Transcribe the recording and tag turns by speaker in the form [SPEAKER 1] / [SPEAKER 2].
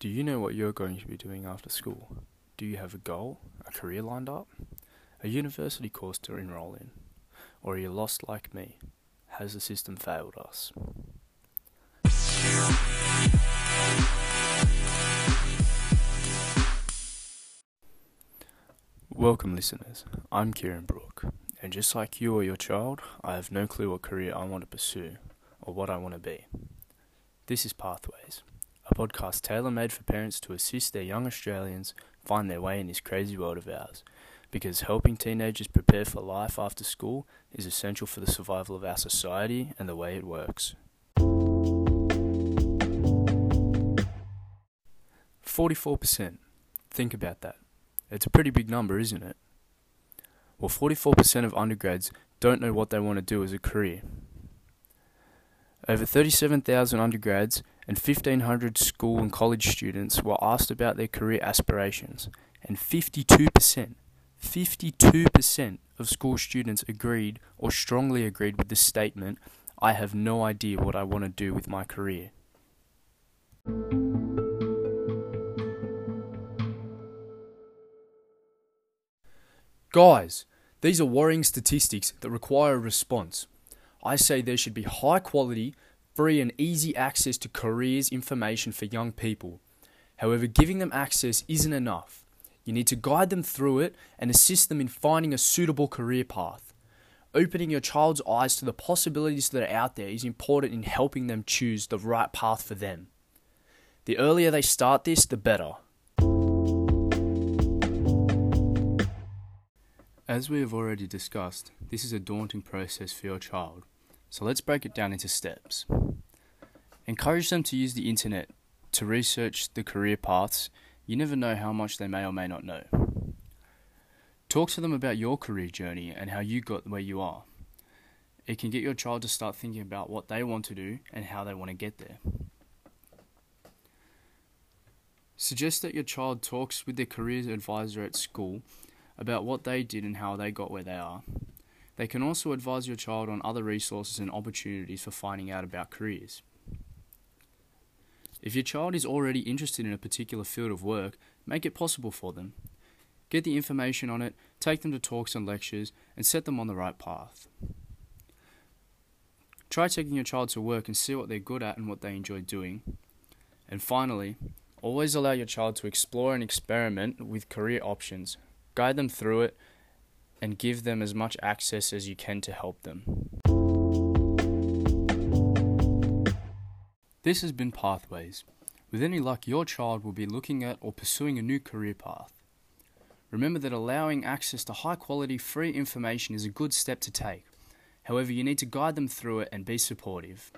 [SPEAKER 1] Do you know what you're going to be doing after school? Do you have a goal, a career lined up, a university course to enroll in? Or are you lost like me? Has the system failed us? Welcome, listeners. I'm Kieran Brook, and just like you or your child, I have no clue what career I want to pursue or what I want to be. This is Pathways, a podcast tailor made for parents to assist their young Australians find their way in this crazy world of ours, because helping teenagers prepare for life after school is essential for the survival of our society and the way it works. 44%. Think about that. It's a pretty big number, isn't it? Well, 44% of undergrads don't know what they want to do as a career. Over 37,000 undergrads and 1,500 school and college students were asked about their career aspirations, and 52%, 52% of school students agreed or strongly agreed with the statement, I have no idea what I want to do with my career. Guys, these are worrying statistics that require a response. I say there should be high quality, free, and easy access to careers information for young people. However, giving them access isn't enough. You need to guide them through it and assist them in finding a suitable career path. Opening your child's eyes to the possibilities that are out there is important in helping them choose the right path for them. The earlier they start this, the better. As we have already discussed, this is a daunting process for your child, so let's break it down into steps. Encourage them to use the internet to research the career paths. You never know how much they may or may not know. Talk to them about your career journey and how you got where you are. It can get your child to start thinking about what they want to do and how they want to get there. Suggest that your child talks with their careers advisor at school about what they did and how they got where they are. They can also advise your child on other resources and opportunities for finding out about careers. If your child is already interested in a particular field of work, make it possible for them. Get the information on it, take them to talks and lectures, and set them on the right path. Try taking your child to work and see what they're good at and what they enjoy doing. And finally, always allow your child to explore and experiment with career options guide them through it, and give them as much access as you can to help them. This has been Pathways. With any luck, your child will be looking at or pursuing a new career path. Remember that allowing access to high quality, free information is a good step to take. However, you need to guide them through it and be supportive.